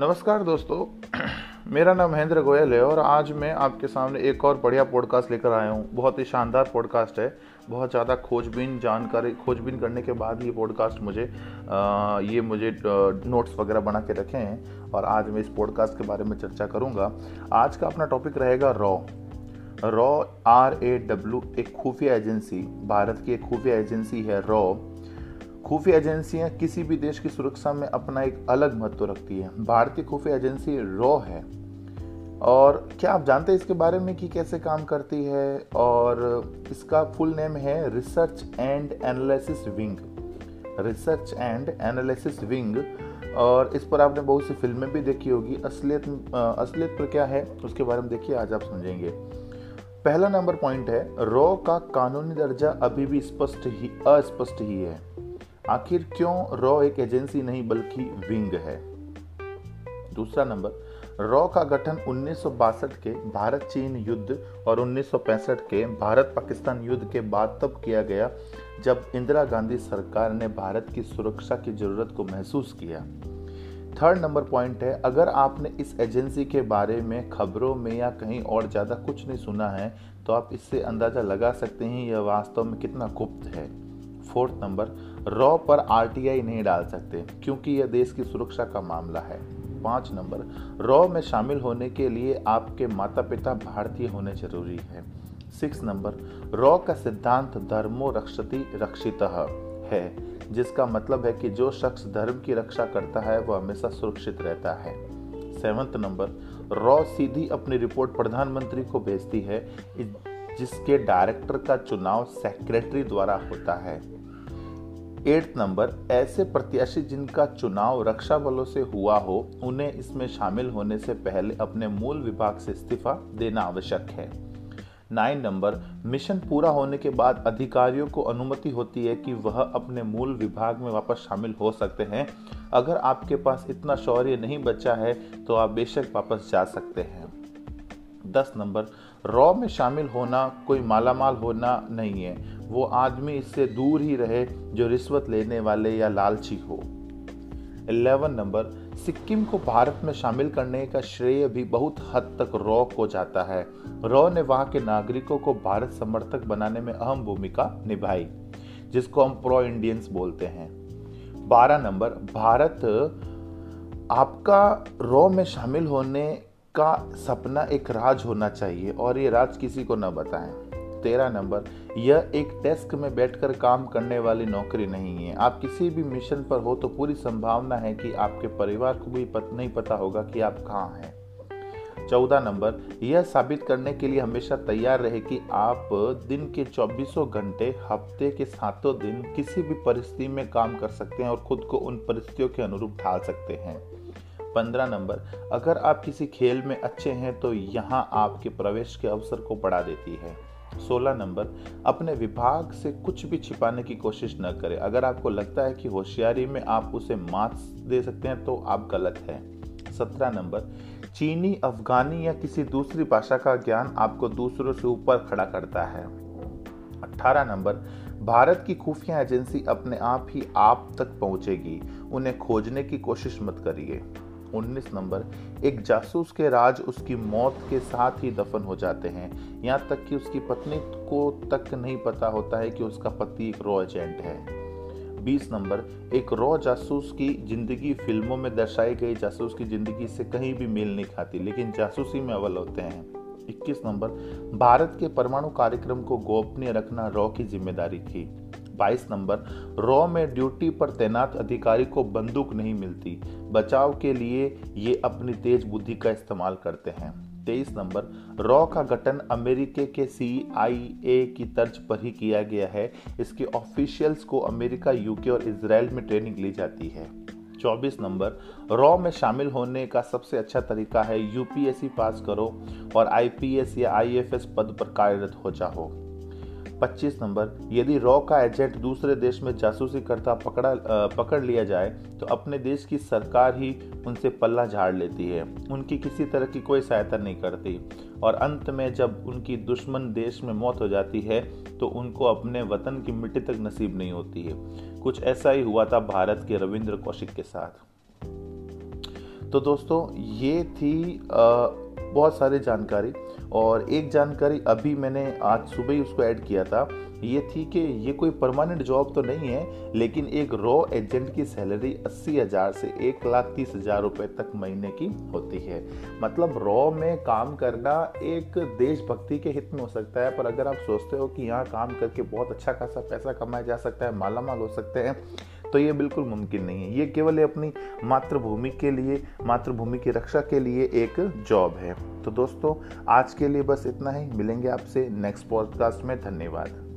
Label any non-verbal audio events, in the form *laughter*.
नमस्कार दोस्तों। *clears throat* मेरा नाम महेंद्र गोयल है और आज मैं आपके सामने एक और बढ़िया पॉडकास्ट लेकर आया हूँ। बहुत ही शानदार पॉडकास्ट है। बहुत ज़्यादा खोजबीन जानकारी खोजबीन करने के बाद ये पॉडकास्ट मुझे आ, ये मुझे नोट्स वगैरह बना के रखे हैं और आज मैं इस पॉडकास्ट के बारे में चर्चा करूँगा। आज का अपना टॉपिक रहेगा raw raw R A W एक खुफिया एजेंसी भारत की एक खुफिया एजेंसी है रॉ खुफिया एजेंसियाँ किसी भी देश की सुरक्षा में अपना एक अलग महत्व रखती है। भारतीय खुफिया एजेंसी रॉ है। और क्या आप जानते हैं इसके बारे में कि कैसे काम करती है? और इसका फुल नेम है research and analysis wing. Research and analysis wing. और इस पर आपने बहुत सी फ़िल्में भी देखी होगी। असलियत असलियत पर क्या है, उसके बारे में देखिए, आज आप समझेंगे। पहला नंबर पॉइंट है, रॉ का कानूनी दर्जा अभी भी स्पष्ट ही, अस्पष्ट ही है। आखिर क्यों रॉ एक एजेंसी नहीं बल्कि विंग है? दूसरा नंबर, रॉ का गठन उन्नीस के भारत चीन युद्ध और 1965 के भारत पाकिस्तान युद्ध के बाद तब किया गया, जब इंदिरा गांधी सरकार ने भारत की सुरक्षा की ज़रूरत को महसूस किया। थर्ड नंबर पॉइंट है, अगर आपने इस एजेंसी के बारे में खबरों में या कहीं और ज़्यादा कुछ नहीं सुना है तो आप इससे अंदाज़ा लगा सकते हैं यह वास्तव में कितना गुप्त है। फोर्थ नंबर रॉ पर आरटीआई नहीं डाल सकते, क्योंकि यह देश की सुरक्षा का मामला है। पाँच नंबर, रॉ में शामिल होने के लिए आपके माता पिता भारतीय होने ज़रूरी है। सिक्स नंबर, रॉ का सिद्धांत धर्मो रक्षति रक्षित है, जिसका मतलब है कि जो शख्स धर्म की रक्षा करता है, वह हमेशा सुरक्षित रहता है। सेवंथ नंबर, रॉ सीधी अपनी रिपोर्ट प्रधानमंत्री को भेजती है जिसके डायरेक्टर का चुनाव सेक्रेटरी द्वारा होता है। एट्थ नंबर, ऐसे प्रत्याशी जिनका चुनाव रक्षा बलों से हुआ हो, उन्हें इसमें शामिल होने से पहले अपने मूल विभाग से इस्तीफा देना आवश्यक है। नाइन नंबर, मिशन पूरा होने के बाद अधिकारियों को अनुमति होती है कि वह अपने मूल विभाग में वापस शामिल हो सकते हैं। अगर आपके पास इतना शौर्य नहीं बचा है तो आप बेशक वापस जा सकते हैं। दस नंबर, रॉ में शामिल होना कोई मालामाल होना नहीं है। वो आदमी इससे दूर ही रहे जो रिश्वत लेने वाले या लालची हो। 11 नंबर, सिक्किम को भारत में शामिल करने का श्रेय भी बहुत हद तक रॉ को जाता है। रॉ ने वहाँ के नागरिकों को भारत समर्थक बनाने में अहम भूमिका निभाई, जिसको हम प्रो इंडियंस बोलते हैं। 12 नंबर, भारत आपका रॉ में शामिल होने का सपना एक राज होना चाहिए और ये राज किसी को न बताएँ। तेरह नंबर यह एक डेस्क में बैठकर काम करने वाली नौकरी नहीं है। आप किसी भी मिशन पर हो तो पूरी संभावना है कि आपके परिवार को भी पत, नहीं पता होगा कि आप कहाँ हैं। चौदह नंबर यह साबित करने के लिए हमेशा तैयार रहे कि आप दिन के चौबीसों घंटे हफ़्ते के सातों दिन किसी भी परिस्थिति में काम कर सकते हैं और खुद को उन परिस्थितियों के अनुरूप ढाल सकते हैं। पंद्रह नंबर अगर आप किसी खेल में अच्छे हैं तो यहाँ आपके प्रवेश के अवसर को बढ़ा देती है। सोलह नंबर, अपने विभाग से कुछ भी छिपाने की कोशिश न करें। अगर आपको लगता है कि होशियारी में आप उसे मार्क्स दे सकते हैं तो आप गलत हैं। सत्रह नंबर, चीनी, अफगानी या किसी दूसरी भाषा का ज्ञान आपको दूसरों से ऊपर खड़ा करता है। अठारह नंबर, भारत की खुफिया एजेंसी अपने आप ही आप तक पहुंचेगी। उन्हें खोजने की कोशिश मत करिए। 19 नंबर, एक जासूस के राज उसकी मौत के साथ ही दफन हो जाते हैं। यहाँ तक कि उसकी पत्नी को तक नहीं पता होता है कि उसका पति एक रॉ एजेंट है। 20 नंबर, एक रॉ जासूस की ज़िंदगी फ़िल्मों में दर्शाई गई। जासूस की ज़िंदगी से कहीं भी मेल नहीं खाती, लेकिन जासूसी में अव्वल होते हैं। 21 नंबर, भारत के परमाणु कार्यक्रम को गोपनीय रखना रॉ की ज़िम्मेदारी थी। 22 नंबर, रॉ में ड्यूटी पर तैनात अधिकारी को बंदूक नहीं मिलती। बचाव के लिए ये अपनी तेज बुद्धि का इस्तेमाल करते हैं। तेईस नंबर, रॉ का गठन अमेरिके के सी आई ए की तर्ज पर ही किया गया है। इसके ऑफिशियल्स को अमेरिका यूके और इसराइल में ट्रेनिंग ली जाती है। 24 नंबर, रॉ में शामिल होने का सबसे अच्छा तरीका है यूपीएससी पास करो और आईपीएस या आईएफएस पद पर कार्यरत हो जाओ। 25 नंबर यदि रॉ का एजेंट दूसरे देश में जासूसी करता पकड़ा पकड़ लिया जाए तो अपने देश की सरकार ही उनसे पल्ला झाड़ लेती है। उनकी किसी तरह की कोई सहायता नहीं करती। और अंत में जब उनकी दुश्मन देश में मौत हो जाती है तो उनको अपने वतन की मिट्टी तक नसीब नहीं होती है। कुछ ऐसा ही हुआ था भारत के रविंद्र कौशिक के साथ। तो दोस्तों ये थी आ, बहुत सारी जानकारी। और एक जानकारी अभी मैंने आज सुबह ही उसको ऐड किया था, ये थी कि ये कोई परमानेंट जॉब तो नहीं है, लेकिन एक रॉ एजेंट की सैलरी अस्सी हज़ार से एक लाख तीस हज़ार रुपये तक महीने की होती है। मतलब रॉ में काम करना एक देशभक्ति के हित में हो सकता है, पर अगर आप सोचते हो कि यहाँ काम करके बहुत अच्छा खासा पैसा कमाया जा सकता है माला माल हो सकते हैं तो ये बिल्कुल मुमकिन नहीं है। ये केवल अपनी मातृभूमि के लिए, मातृभूमि की रक्षा के लिए एक जॉब है। तो दोस्तों, आज के लिए बस इतना ही। मिलेंगे आपसे नेक्स्ट पॉडकास्ट में। धन्यवाद।